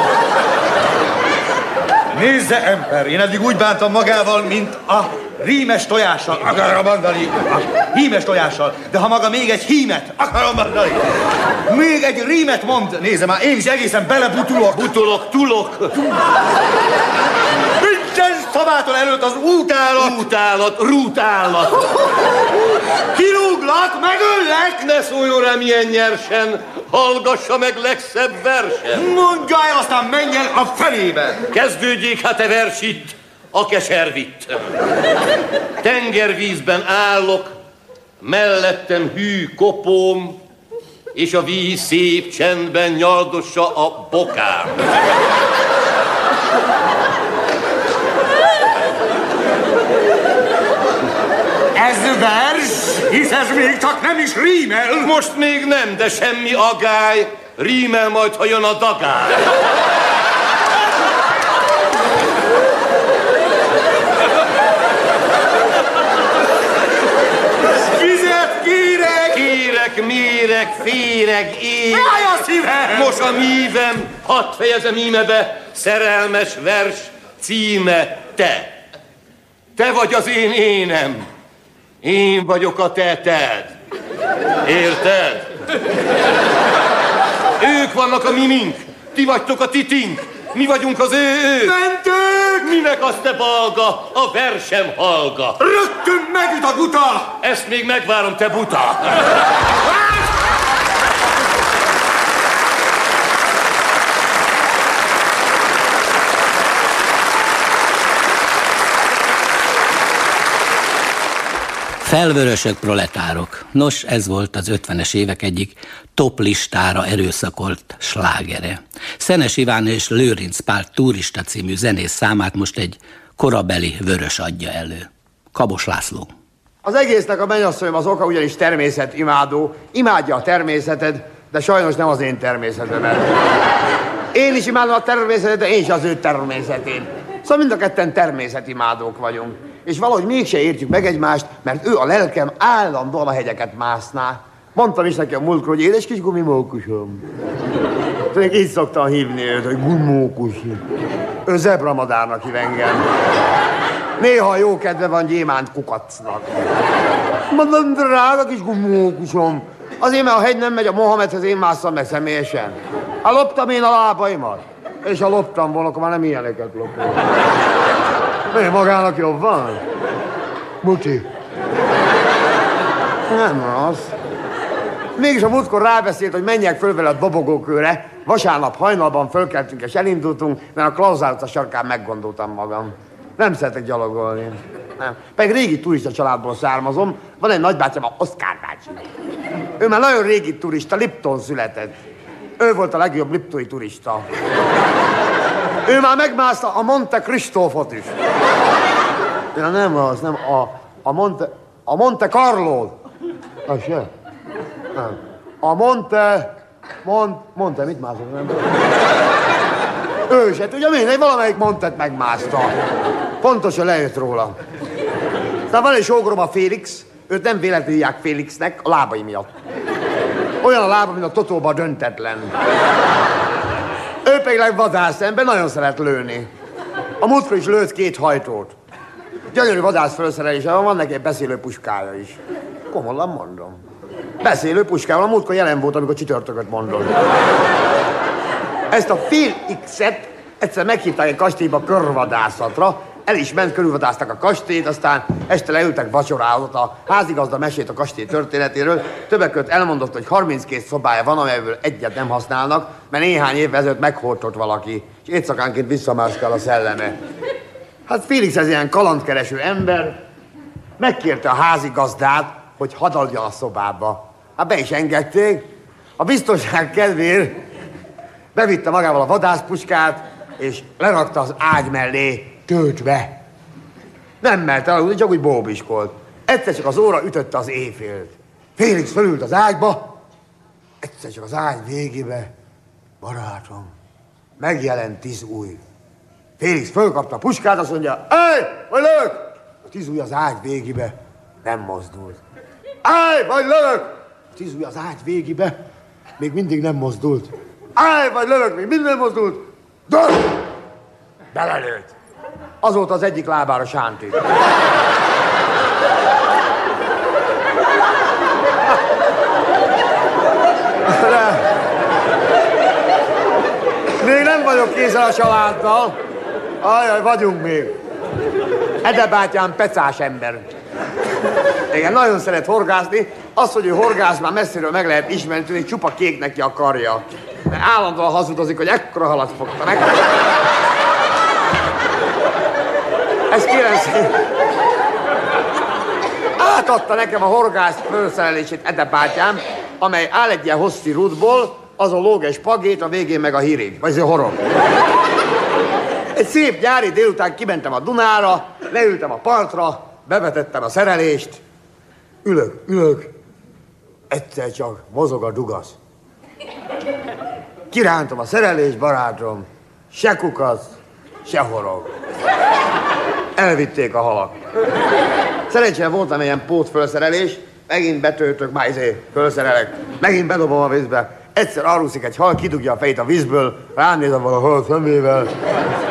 Nézze, ember, én eddig úgy bántam magával, mint a rímes tojással, akarom mondani, a hímes tojással, de ha maga még egy hímet, akarom mondani, még egy rímet mond, nézze már, én is egészen belebutulok. Butulok, tulok. Minden szavától előtt az útálat. Útálat, rútálat. Kirúglak, megöllek. Ne szóljon rám ilyen nyersen, hallgassa meg legszebb versen. Mondja el, aztán menjen a felébe. Kezdődjék hát e vers itt, a keservit. Tengervízben állok, mellettem hű kopóm, és a víz szép csendben nyaldossa a bokám. Ez vers, hisz ez még csak nem is rímel. Most még nem, de semmi agály. Rímel majd, ha jön a dagály. Mérek, féreg, ég. Fáj a szívem! Most a mívem, hadd fejezem ímebe, szerelmes vers címe te. Te vagy az én énem. Én vagyok a te ted. Érted? Ők vannak a mi mink, ti vagytok a titink, mi vagyunk az ő ők. Mentők! Minek az te balga, a versem hallga. Rögtön megüt a guta! Ezt még megvárom, te buta. Felvörösök proletárok. Nos, ez volt az 50-es évek egyik top listára erőszakolt slágere. Szenes Iván és Lőrinc Pál Turista című zenész számát most egy korabeli vörös adja elő. Kabos László. Az egésznek a mennyasszonyom az oka ugyanis természetimádó. Imádja a természetet, de sajnos nem az én természetemet. Én is imádom a természetet, de én is az ő természetét. Szóval mind a ketten természetimádók vagyunk. És valahogy mégse értjük meg egymást, mert ő a lelkem állandóan a hegyeket mászná. Mondtam is neki a múltkor, hogy édes kis gumimókusom. Tényleg így szoktam hívni őt, hogy gumimókus. Ő zebramadárnak hív engem. Néha jó kedve van gyémánt kukacnak. Mondom, drága kis gumókusom, azért, mert a hegy nem megy a Mohamedhez, én másszam meg személyesen. Ha loptam én a lábaimat, és ha loptam volna, akkor már nem ilyeneket lopom. Mi, magának jobb van? Muti. Nem rossz. Mégis a múltkor rábeszélt, hogy menjek föl vele a dobogókőre. Vasárnap hajnalban fölkeltünk és elindultunk, mert a Klauzál utca sarkán meggondoltam magam. Nem szeretek gyalogolni. Nem. Pedig régi turista családból származom. Van egy nagybátyám, a Oszkár bácsi. Ő már nagyon régi turista, Lipton született. Ő volt a legjobb liptói turista. Ő már megmászta a Monte Cristófot is. Ja, nem az, nem a, a Monte, a Monte Carlo. Az se? Nem. A Monte, Mont, Monte, mit mászok, nem? Ő se tudja, mindegy, valamelyik Montet megmászta. Pontosan lejött róla. Aztán van egy sógorom a Félix, őt nem véletlenül hívják Félixnek, a lábai miatt. Olyan a lába, mint a totóba döntetlen. Ő pedig legvadász ember, nagyon szeret lőni. A múltkor is lőtt két hajtót. Gyönyörű vadász felszerelése van, van neki egy beszélő puskája is. Komolyan mondom. Beszélő puskával, a múltkor jelen volt, amikor csütörtököt mondott. Ezt a fél X-et egyszer meghívták egy kastélyba körvadászatra, el is ment, körülvadáztak a kastélyt, aztán este leültek vacsorához, a házigazda mesélt a kastély történetéről, többek között elmondott, hogy 32 szobája van, amelyből egyet nem használnak, mert néhány év ezelőtt meghortott valaki, és éjszakánként visszamászkál a szelleme. Hát Félix ez ilyen kalandkereső ember, megkérte a házigazdát, hogy hadalja a szobába. Hát be is engedték, a biztonság kedvéért bevitte magával a vadászpuskát, és lerakta az ágy mellé töltve. Nem mert aludni, csak úgy bóbiskolt. Egyszer csak az óra ütötte az éjfélt. Félix fölült az ágyba, egyszer csak az ágy végébe, barátom, megjelent tíz új. Félix fölkapta a puskát, azt mondja, Ej, vagy lövök! A tíz új az ágy végébe nem mozdult. Állj, vagy lövök! A tíz új az ágy végébe még mindig nem mozdult. Állj, vagy lövök, még mindig nem mozdult. Dönt! Belelőtt. Azóta az egyik lábára sánti. De... Még nem vagyok kézzel a családdal. Ajaj, vagyunk még. Ede bátyám pecás ember. Igen, nagyon szeret horgászni. Az, hogy ő horgász, már messziről meg lehet ismerni, hogy csupa kék neki a karja. Mert állandóan hazudozik, hogy ekkora halat fogta meg. Ez kérem. Átadta nekem a horgász felszerelését Ede bátyám, amely áll egy ilyen hosszú rúdból, azon lóg egy spagét, a végén meg a hírig, vagy a horog. Egy szép nyári délután kimentem a Dunára, leültem a partra, bevetettem a szerelést, Ülök, ülök. Egyszer csak mozog a dugasz. Kirántom a szerelés, barátom. Se kukasz, se horog. Elvitték a halak. Szerencsére voltam ilyen pótfölszerelés, megint betöltök, már izé, fölszerelek, megint bedobom a vízbe. Egyszer aludzik egy hal, kidugja a fejét a vízből, ránéz a hal szemével,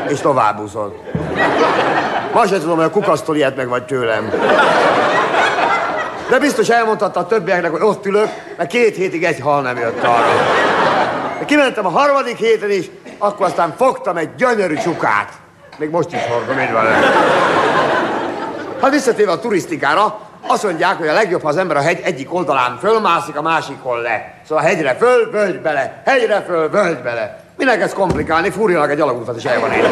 és tovább úszod. Ma sem tudom, hogy a kukasztól ilyet meg vagy tőlem. De biztos elmondhatta a többieknek, hogy ott ülök, mert két hétig egy hal nem jött arra. De kimentem a harmadik héten is, akkor aztán fogtam egy gyönyörű csukát. Még most is hordom, így van. Hát visszatérve a turisztikára, azt mondják, hogy a legjobb, ha az ember a hegy egyik oldalán fölmászik, a másikon le. Szóval hegyre föl, völgy bele, hegyre föl, völgy bele. Minek ezt komplikálni? Fúrjanak egy alagútat, és el van érve.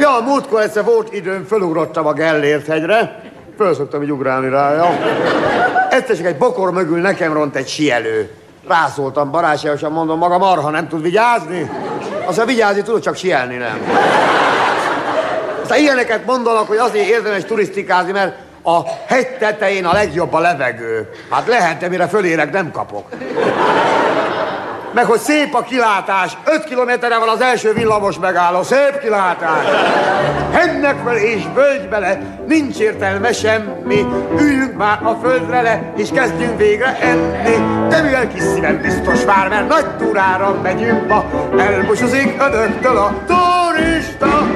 Ja, múltkor egyszer volt időm, fölugrottam a Gellért hegyre, föl szoktam így ugrálni rája. Egyszer csak egy bokor mögül nekem ront egy sielő. Rászóltam barátságosan, mondom, maga marha nem tud vigyázni? Aztán vigyázni tudod, csak sielni nem. Aztán ilyeneket mondanak, hogy azért érdemes turisztikázni, mert a hegy tetején a legjobb a levegő. Hát lehet, mire fölérek, nem kapok. Meg hogy szép a kilátás, 5 kilométerre van az első villamos megálló, szép kilátás. Hennek fel és völgy bele, nincs értelme semmi, üljünk már a földre le, és kezdjünk végre enni. De mivel kis szívem biztos vár, mert nagy túrára megyünk ma, elbúcsúzik önöktől a turista.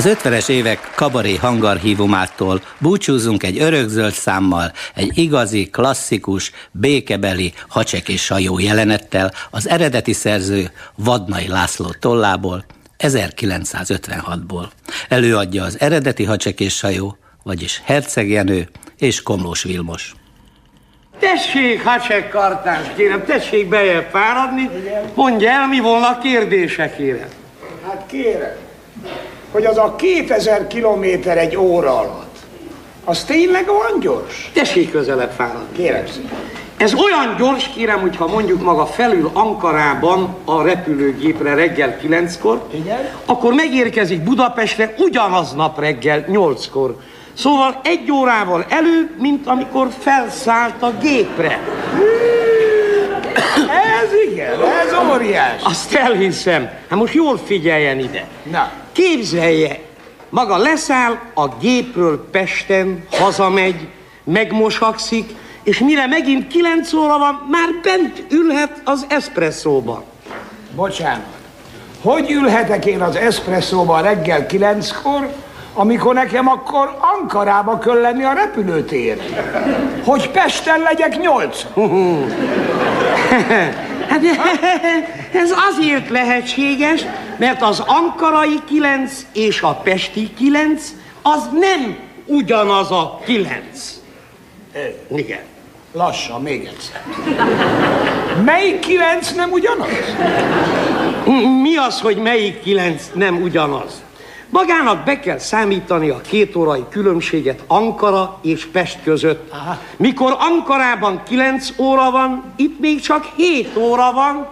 Az 50-es évek kabaré hangarhívumától búcsúzunk egy örökzöld számmal, egy igazi, klasszikus, békebeli hacsek és sajó jelenettel az eredeti szerző Vadnai László tollából, 1956-ból. Előadja az eredeti hacsek és sajó, vagyis Herceg Jenő és Komlós Vilmos. Tessék, hacsek kartás, kérem, tessék bejebb fáradni, mondja el, mi volna a kérdése, kérem. Hát kérem, hogy az a 2000 kilométer egy óra alatt, az tényleg olyan gyors? Tessék közelebb fáradni. Kérem szépen. Ez olyan gyors, kérem, hogyha mondjuk maga felül Ankarában a repülőgépre reggel 9-kor, Igen? akkor megérkezik Budapestre ugyanaznap reggel 8-kor. Szóval egy órával előbb, mint amikor felszállt a gépre. Ez igen, ez óriás. Azt elhiszem. Hát most jól figyeljen ide. Na. Képzelje, maga leszáll a gépről Pesten, hazamegy, megmosakszik, és mire megint kilenc óra van, már bent ülhet az eszpresszóban. Bocsánat. Hogy ülhetek én az eszpresszóban reggel kilenckor, amikor nekem akkor Ankarába kell lenni a repülőtér? Hogy Pesten legyek nyolc? Hát ez azért lehetséges, mert az ankarai kilenc és a pesti kilenc az nem ugyanaz a kilenc. Igen. Lassan, még egyszer. Melyik kilenc nem ugyanaz? Mi az, hogy melyik kilenc nem ugyanaz? Magának be kell számítani a két órai különbséget Ankara és Pest között. Aha. Mikor Ankarában 9 óra van, itt még csak 7 óra van.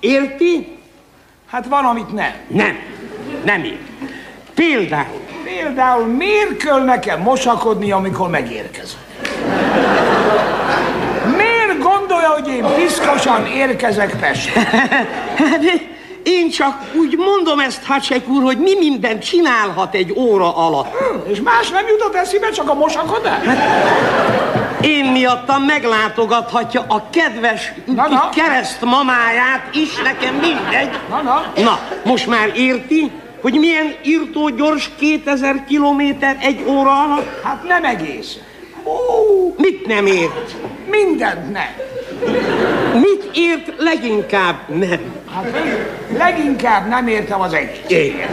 Érti? Hát van, amit nem. Nem. Nem ért. Például. Például miért kell nekem mosakodni, amikor megérkezem? Miért gondolja, hogy én piszkosan érkezek Pestre? Én csak úgy mondom ezt, Hacsek úr, hogy mi mindent csinálhat egy óra alatt. Hm, és más nem jutott eszébe, csak a mosakodás? Én miattam meglátogathatja a kedves Na, na. kereszt mamáját is, nekem mindegy. Na, na. Na, most már érti, hogy milyen írtó gyors 2000 kilométer egy óra alatt? Hát nem egész. Ó, mit nem ért? Mindent nem. Mit ért leginkább nem? Hát leginkább nem értem az egyet. Igen.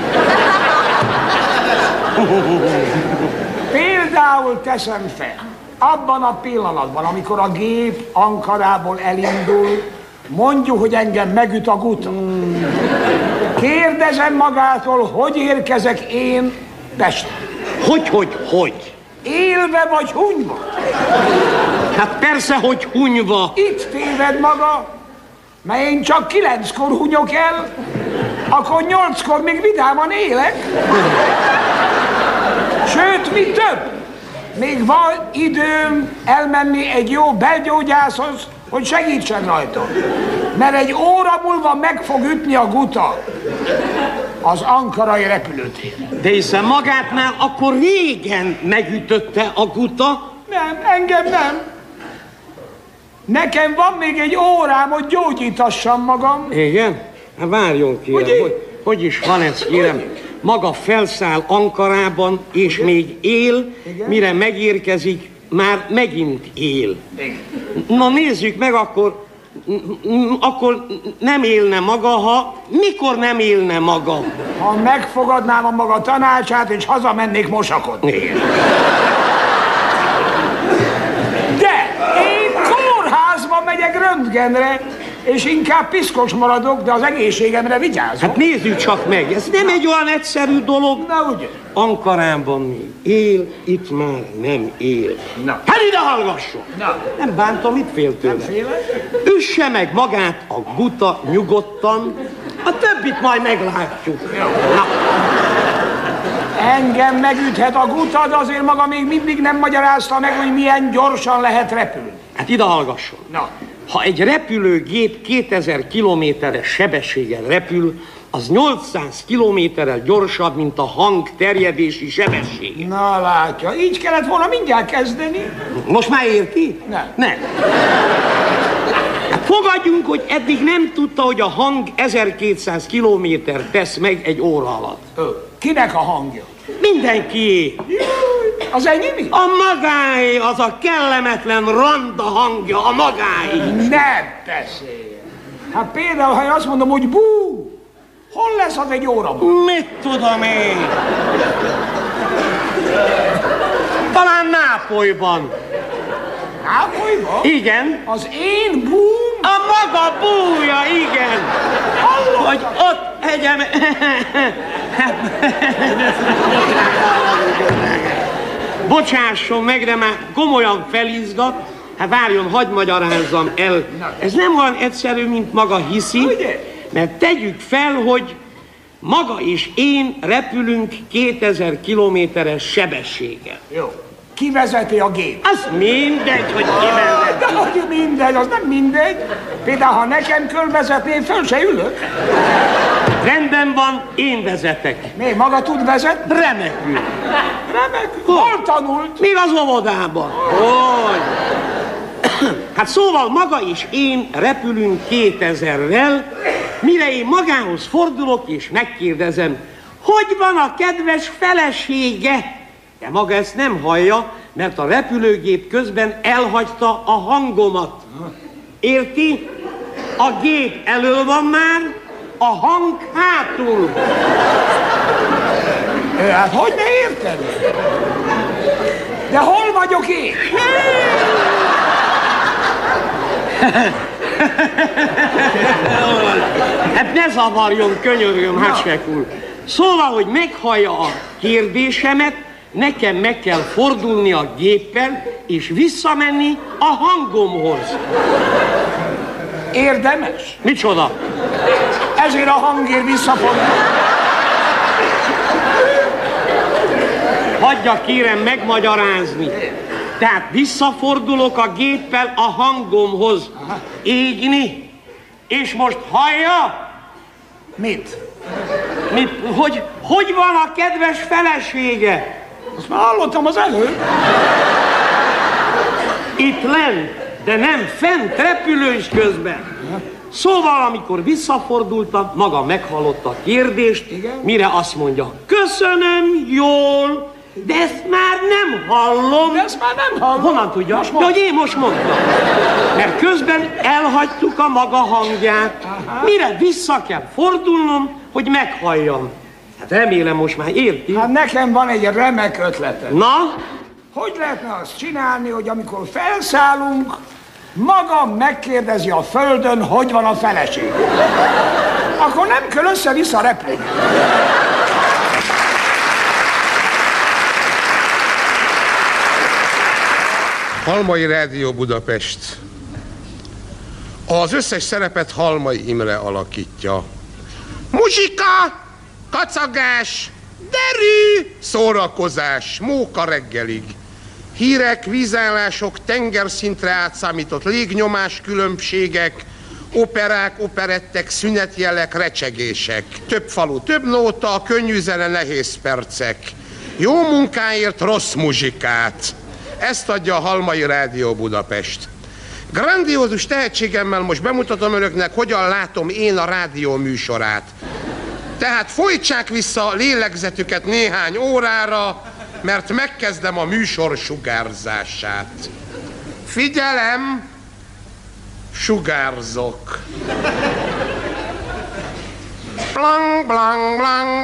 Például teszem fel, abban a pillanatban, amikor a gép Ankarából elindul, mondjuk, hogy engem megüt a guta. Kérdezem magától, hogy érkezek én Pestre. Hogy, hogy, hogy? Élve vagy hunyva? Hát persze, hogy hunyva. Itt téved maga, mert én csak kilenckor hunyok el, akkor nyolckor még vidáman élek. Sőt, mi több, még van időm elmenni egy jó belgyógyászhoz, hogy segítsen rajta. Mert egy óra múlva meg fog ütni a guta az ankarai repülőtéren. De hiszen magátnál akkor régen megütötte a guta. Nem, engem nem. Nekem van még egy órám, hogy gyógyítassam magam. Igen? Hát várjon Ugye? hogy, hogy is van ez kérem? Maga felszáll Ankarában, és még él, mire megérkezik, már megint él. Na nézzük meg akkor, akkor nem élne maga, ha mikor nem élne maga? Ha megfogadnám a maga tanácsát, és hazamennék mosakodni. Igen. De én kórházba megyek röntgenre, és inkább piszkos maradok, de az egészségemre vigyázok. Hát nézzük csak meg, ez nem egy olyan egyszerű dolog. Na ugye? Ankarában még él, itt már nem él. Na. Hát ide hallgasson! Na. Nem bántam, mit fél tőle? Nem félek? Üsse meg magát a guta nyugodtan, a többit majd meglátjuk. Na, Engem megüthet a guta, de azért maga még mindig nem magyarázta meg, hogy milyen gyorsan lehet repülni. hát ide hallgasson. Na. Ha egy repülőgép 2000 kilométeres sebességgel repül, az 800 kilométerrel gyorsabb, mint a hang terjedési sebessége. Na látja, így kellett volna mindjárt kezdeni. Most már érti? Nem. Nem. Hát fogadjunk, hogy eddig nem tudta, hogy a hang 1200 kilométer tesz meg egy óra alatt. Ö, kinek a hangja? Mindenkié. Az enyém is? A magáé, az a kellemetlen randa hangja, a magáé. Ne beszélj! Hát például, ha én azt mondom, hogy bú, hol lesz az egy óra? Mit tudom én? Talán Nápolyban. Nápolyban? Igen. Az én búm? A maga búja, igen. Hallottam. Hogy ott egyem... Bocsásson meg, de már komolyan felizgat. Hát várjon, hagyd magyarázzam el. Ez nem olyan egyszerű, mint maga hiszi. Mert tegyük fel, hogy maga és én repülünk 2000 kilométeres sebességgel. Jó. Ki vezeti a gép? Az mindegy, hogy ki De vezeti. hogy mindegy, az nem mindegy. Például, ha nekem kell vezetni, én föl se ülök. Rendben van, én vezetek. Mi, maga tud vezetni? Remekül. Remek. Hol tanult? Még az óvodában. Hogy? Hát szóval maga és én repülünk 2000-rel, mire én magához fordulok és megkérdezem, hogy van a kedves felesége? De maga ezt nem hallja, mert a repülőgép közben elhagyta a hangomat. Érti? A gép elől van már, a hang hátul. Hát hogy ne érted? De hol vagyok én? Hát ne zavarjon, könyörgöm, Hatsek úr. Szóval, hogy meghallja a kérdésemet, nekem meg kell fordulni a géppel, és visszamenni a hangomhoz. Érdemes? Micsoda? Ezért a hangért visszafordul. Hagyja kérem megmagyarázni. Tehát visszafordulok a géppel a hangomhoz. Égni. És most hallja? Mit? Mit? Hogy, hogy van a kedves felesége? Azt már hallottam az előbb. Itt lent, de nem fent, repülős közben. Szóval, amikor visszafordultam, maga meghallotta a kérdést, Igen? mire azt mondja, köszönöm, jól, de ezt már nem hallom. De ezt már nem hallom. Honnan tudja? Most de hogy én most mondtam. Mert közben elhagytuk a maga hangját. Mire vissza kell fordulnom, hogy meghalljam. Hát remélem most már érti. Hát nekem van egy remek ötletem. Na, Hogy lehetne azt csinálni, hogy amikor felszállunk, maga megkérdezi a földön, hogy van a feleség. Akkor nem kell össze-vissza repülni. Halmai Rádió Budapest. Az összes szerepet Halmai Imre alakítja. Muzsika, kacagás, derű, szórakozás, móka reggelig. Hírek, vízállások, tengerszintre átszámított légnyomás különbségek, operák, operettek, szünetjelek, recsegések. Több falu, több nóta, könnyű zene, nehéz percek. Jó munkáért rossz muzsikát. Ezt adja a Halmai Rádió Budapest. Grandiózus tehetségemmel most bemutatom önöknek, hogyan látom én a rádió műsorát. Tehát folytsák vissza a lélegzetüket néhány órára, mert megkezdem a műsor sugárzását. Figyelem! Sugárzok. Blang, blang, blang, blang,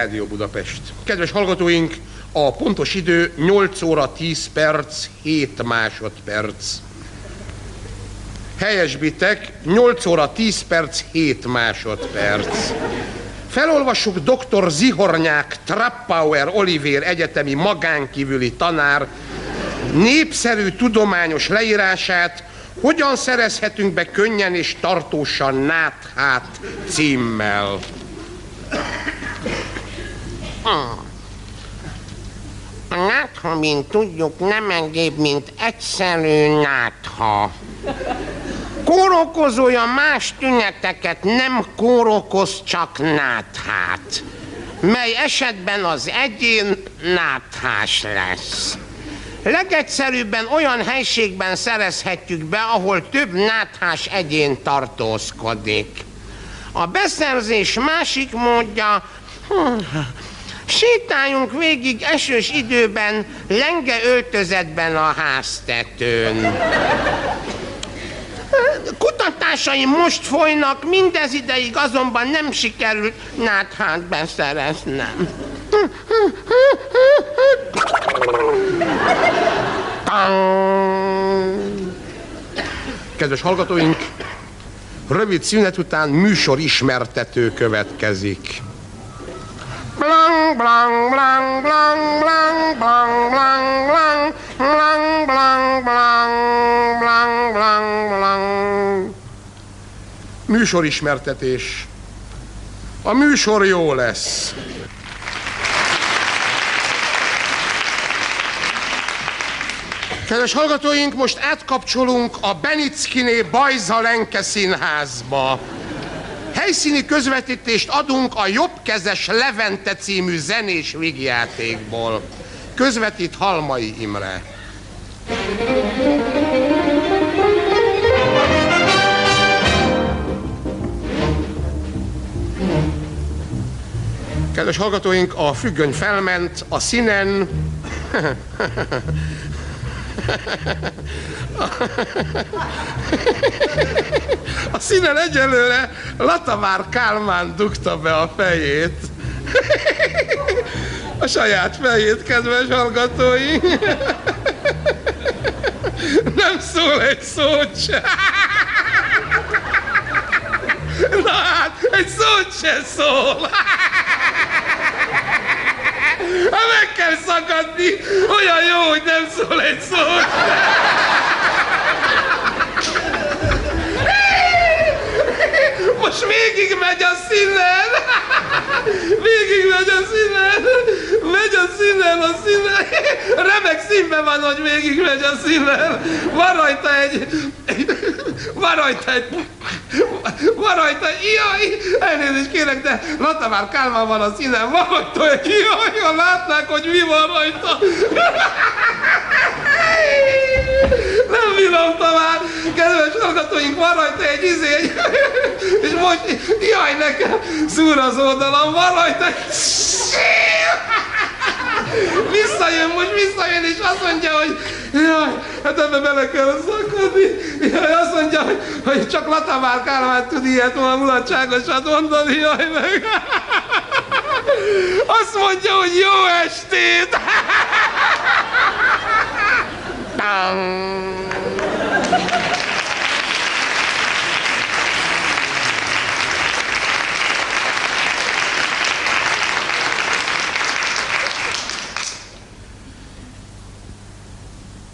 Rádió Budapest. Kedves hallgatóink, a pontos idő 8 óra 10 perc, 7 másodperc. Helyesbitek, 8 óra 10 perc, 7 másodperc. Felolvassuk dr. Zihornyák Trappauer Olivér egyetemi magánkívüli tanár népszerű tudományos leírását, hogyan szerezhetünk be könnyen és tartósan náthát címmel. A nátha, mint tudjuk, nem egyéb, mint egyszerű nátha. Kórokozója más tüneteket nem kórokoz, csak náthát, mely esetben az egyén náthás lesz. Legegyszerűbben olyan helységben szerezhetjük be, ahol több náthás egyén tartózkodik. A beszerzés másik módja, hm, sétáljunk végig esős időben, lenge öltözetben a háztetőn. Kutatásaim most folynak, mindez ideig azonban nem sikerült náthát beszereznem. Kedves hallgatóink, rövid szünet után műsor ismertető következik. Blang, blang, blang, blang, blang, blang, blang, blang, blang, blang, blang, blang, blang, blang. Műsorismertetés. A műsor jó lesz. Kedves hallgatóink, most átkapcsolunk a Benickiné Bajza Lenke színházba. Helyszíni közvetítést adunk a Jobbkezes Levente című zenés vígjátékból. Közvetít Halmai Imre. Kedves hallgatóink, a függöny felment, a színen... A színen egyelőre Latamár Kálmán dugta be a fejét. A saját fejét, kedves hallgatói. Nem szól egy szót se. Na hát, egy szót se szól. Hát meg kell szakadni, olyan jó, hogy nem szól egy szót. Most végig megy a színen! Végig megy a színen! Megy a színen, a színen! Remek színben van, hogy végig megy a színen! Van rajta egy... Van rajta egy... Van rajta... Jaj! Elnézést kérek, de Latamár Kálmán van a színen. Van rajta egy... Jaj, ha látnák, hogy mi van rajta! Hallgatóink, van rajta egy izé, egy... és most, jaj, nekem szúr az oldalam, van rajta egy... Visszajön, most visszajön, és azt mondja, hogy Jaj, hát ebbe bele kell szakadni. Jaj, azt mondja, hogy, hogy csak Latamár Kálmán tud ilyet volna mulatságosat mondani, jaj meg. Azt mondja, hogy jó estét!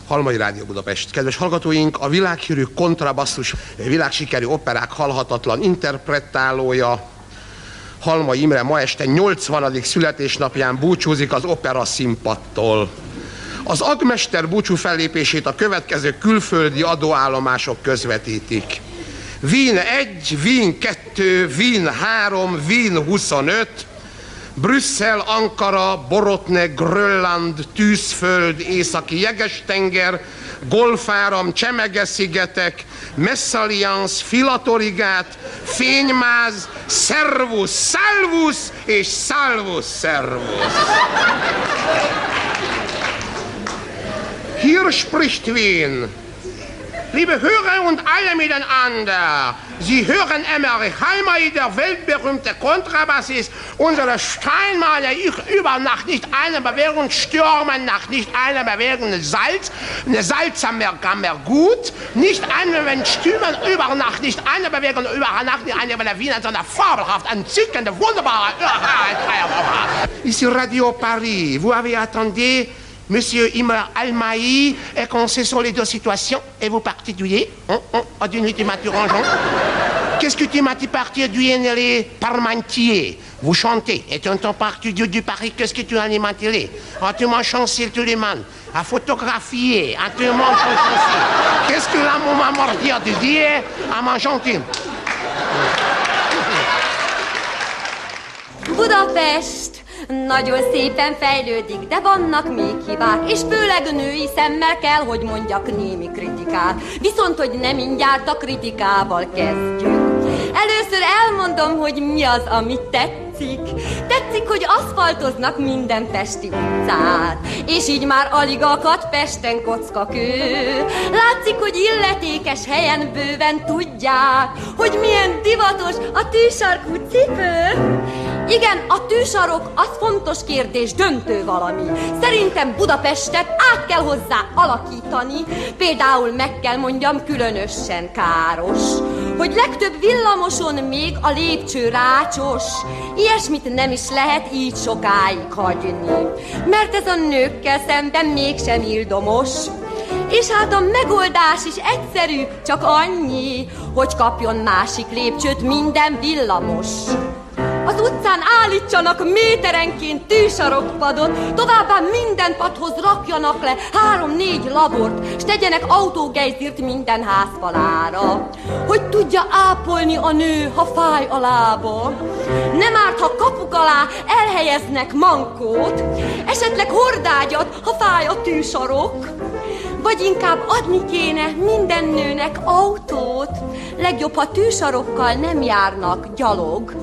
Halmai Rádió Budapest. Kedves hallgatóink, a világhírű kontrabasszus világsikerű operák halhatatlan interpretálója, Halmai Imre ma este 80. születésnapján búcsúzik az opera színpadtól. Az agmester búcsú fellépését a következő külföldi adóállomások közvetítik. Wien 1, Wien 2, Wien 3, Wien 25, Brüsszel, Ankara, Borotne, Grönland, Tűzföld, Északi Jegestenger, Golfáram, Csemege-szigetek, Messalliance, Filatorigát, Fénymáz, Servus, Salvus és. Hier spricht Wien. Liebe Hörer und alle miteinander, Sie hören Emmerich Halmay, der weltberühmte Kontrabassist, unsere Steinmaler, ich über Nacht nicht eine Bewegung stürmen, nach nicht einer Bewegung. Salz, eine Salz haben wir, gut, nicht eine, wenn stürmen über Nacht, nicht eine Bewegung über Nacht, nicht eine, Wiener, sondern fabelhaft, entzückende, wunderbare, Ici Radio Paris, vous avez attendu Monsieur Imer Almaï est conseiller sur les deux situations et vous particulier. On, on, on dit tu Qu'est-ce que tu m'as dit partir du les parmentier Vous chantez. Et tu entends partir du, du Paris, qu'est-ce que tu as alimenté En ah, te manchant sur tous les man, à photographier, en te manchant Qu'est-ce que la maman mordière de dire eh? en mangeant Budapest. Nagyon szépen fejlődik, de vannak még hibák, és főleg női szemmel kell, hogy mondjak némi kritikát. Viszont, hogy nem mindjárt a kritikával kezdjük. Először elmondom, hogy mi az, amit tetszik. Tetszik, hogy aszfaltoznak minden Pesti utcát, és így már alig akad Pesten kockakő. Látszik, hogy illetékes helyen bőven tudják, hogy milyen divatos a tűsarkú cipő. Igen, a tűsarok az fontos kérdés, döntő valami. Szerintem Budapestet át kell hozzá alakítani, például meg kell mondjam különösen káros, hogy legtöbb villamoson még a lépcső rácsos. Ilyesmit nem is lehet így sokáig hagyni, mert ez a nőkkel szemben mégsem ildomos. És hát a megoldás is egyszerű, csak annyi, hogy kapjon másik lépcsőt minden villamos. Az utcán állítsanak méterenként tűsarokpadot, továbbá minden padhoz rakjanak le három-négy labort, s tegyenek autógejzírt minden házfalára, hogy tudja ápolni a nő, ha fáj a lába. Nem árt, ha kapuk alá elhelyeznek mankót, esetleg hordágyat, ha fáj a tűsarok. Vagy inkább adni kéne minden nőnek autót, legjobb, ha tűsarokkal nem járnak gyalog.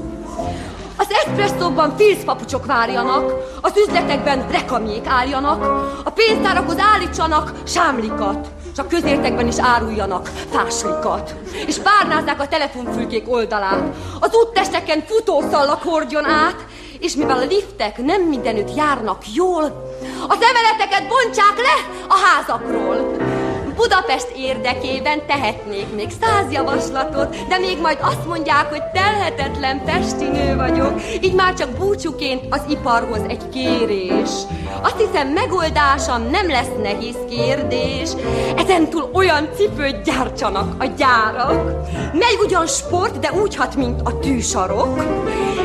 Az eszpresszóban filcpapucsok várjanak, az üzletekben rekamjék álljanak, a pénztárakhoz állítsanak sámlikat, és a közértekben is áruljanak fáslikat, és párnázzák a telefonfülkék oldalát, az úttesteken futószallak hordjon át, és mivel a liftek nem mindenütt járnak jól, az emeleteket bontsák le a házakról. Budapest érdekében tehetnék még száz javaslatot, de még majd azt mondják, hogy telhetetlen pestinő vagyok, így már csak búcsúként az iparhoz egy kérés. Azt hiszem megoldásom nem lesz nehéz kérdés, ezentúl olyan cipőt gyártsanak a gyárak, mely ugyan sport, de úgy hat, mint a tűsarok,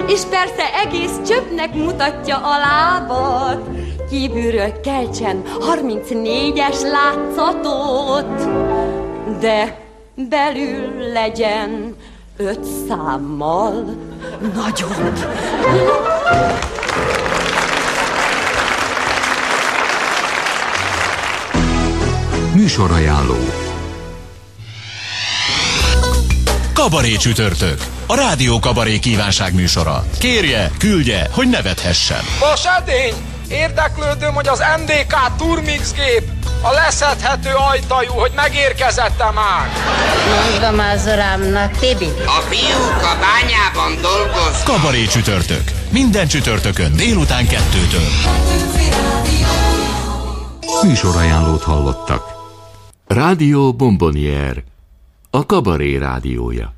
és persze egész csöpnek mutatja a lábat, kívülről keltsen 34-es látszatot, de belül legyen öt számmal nagyobb. Műsorajánló Kabaré csütörtök. A Rádió Kabaré kívánság műsora. Kérje, küldje, hogy nevethessen. Vasadény! Érdeklődöm, hogy az MDK Turmix gép a leszedhető ajtajú, hogy megérkezette már. Mondom az uramnak, Tibi. A fiúk a bányában dolgoznak. Kabaré csütörtök. Minden csütörtökön délután kettőtől. Műsorajánlót hallottak. Rádió Bombonier, a kabaré rádiója.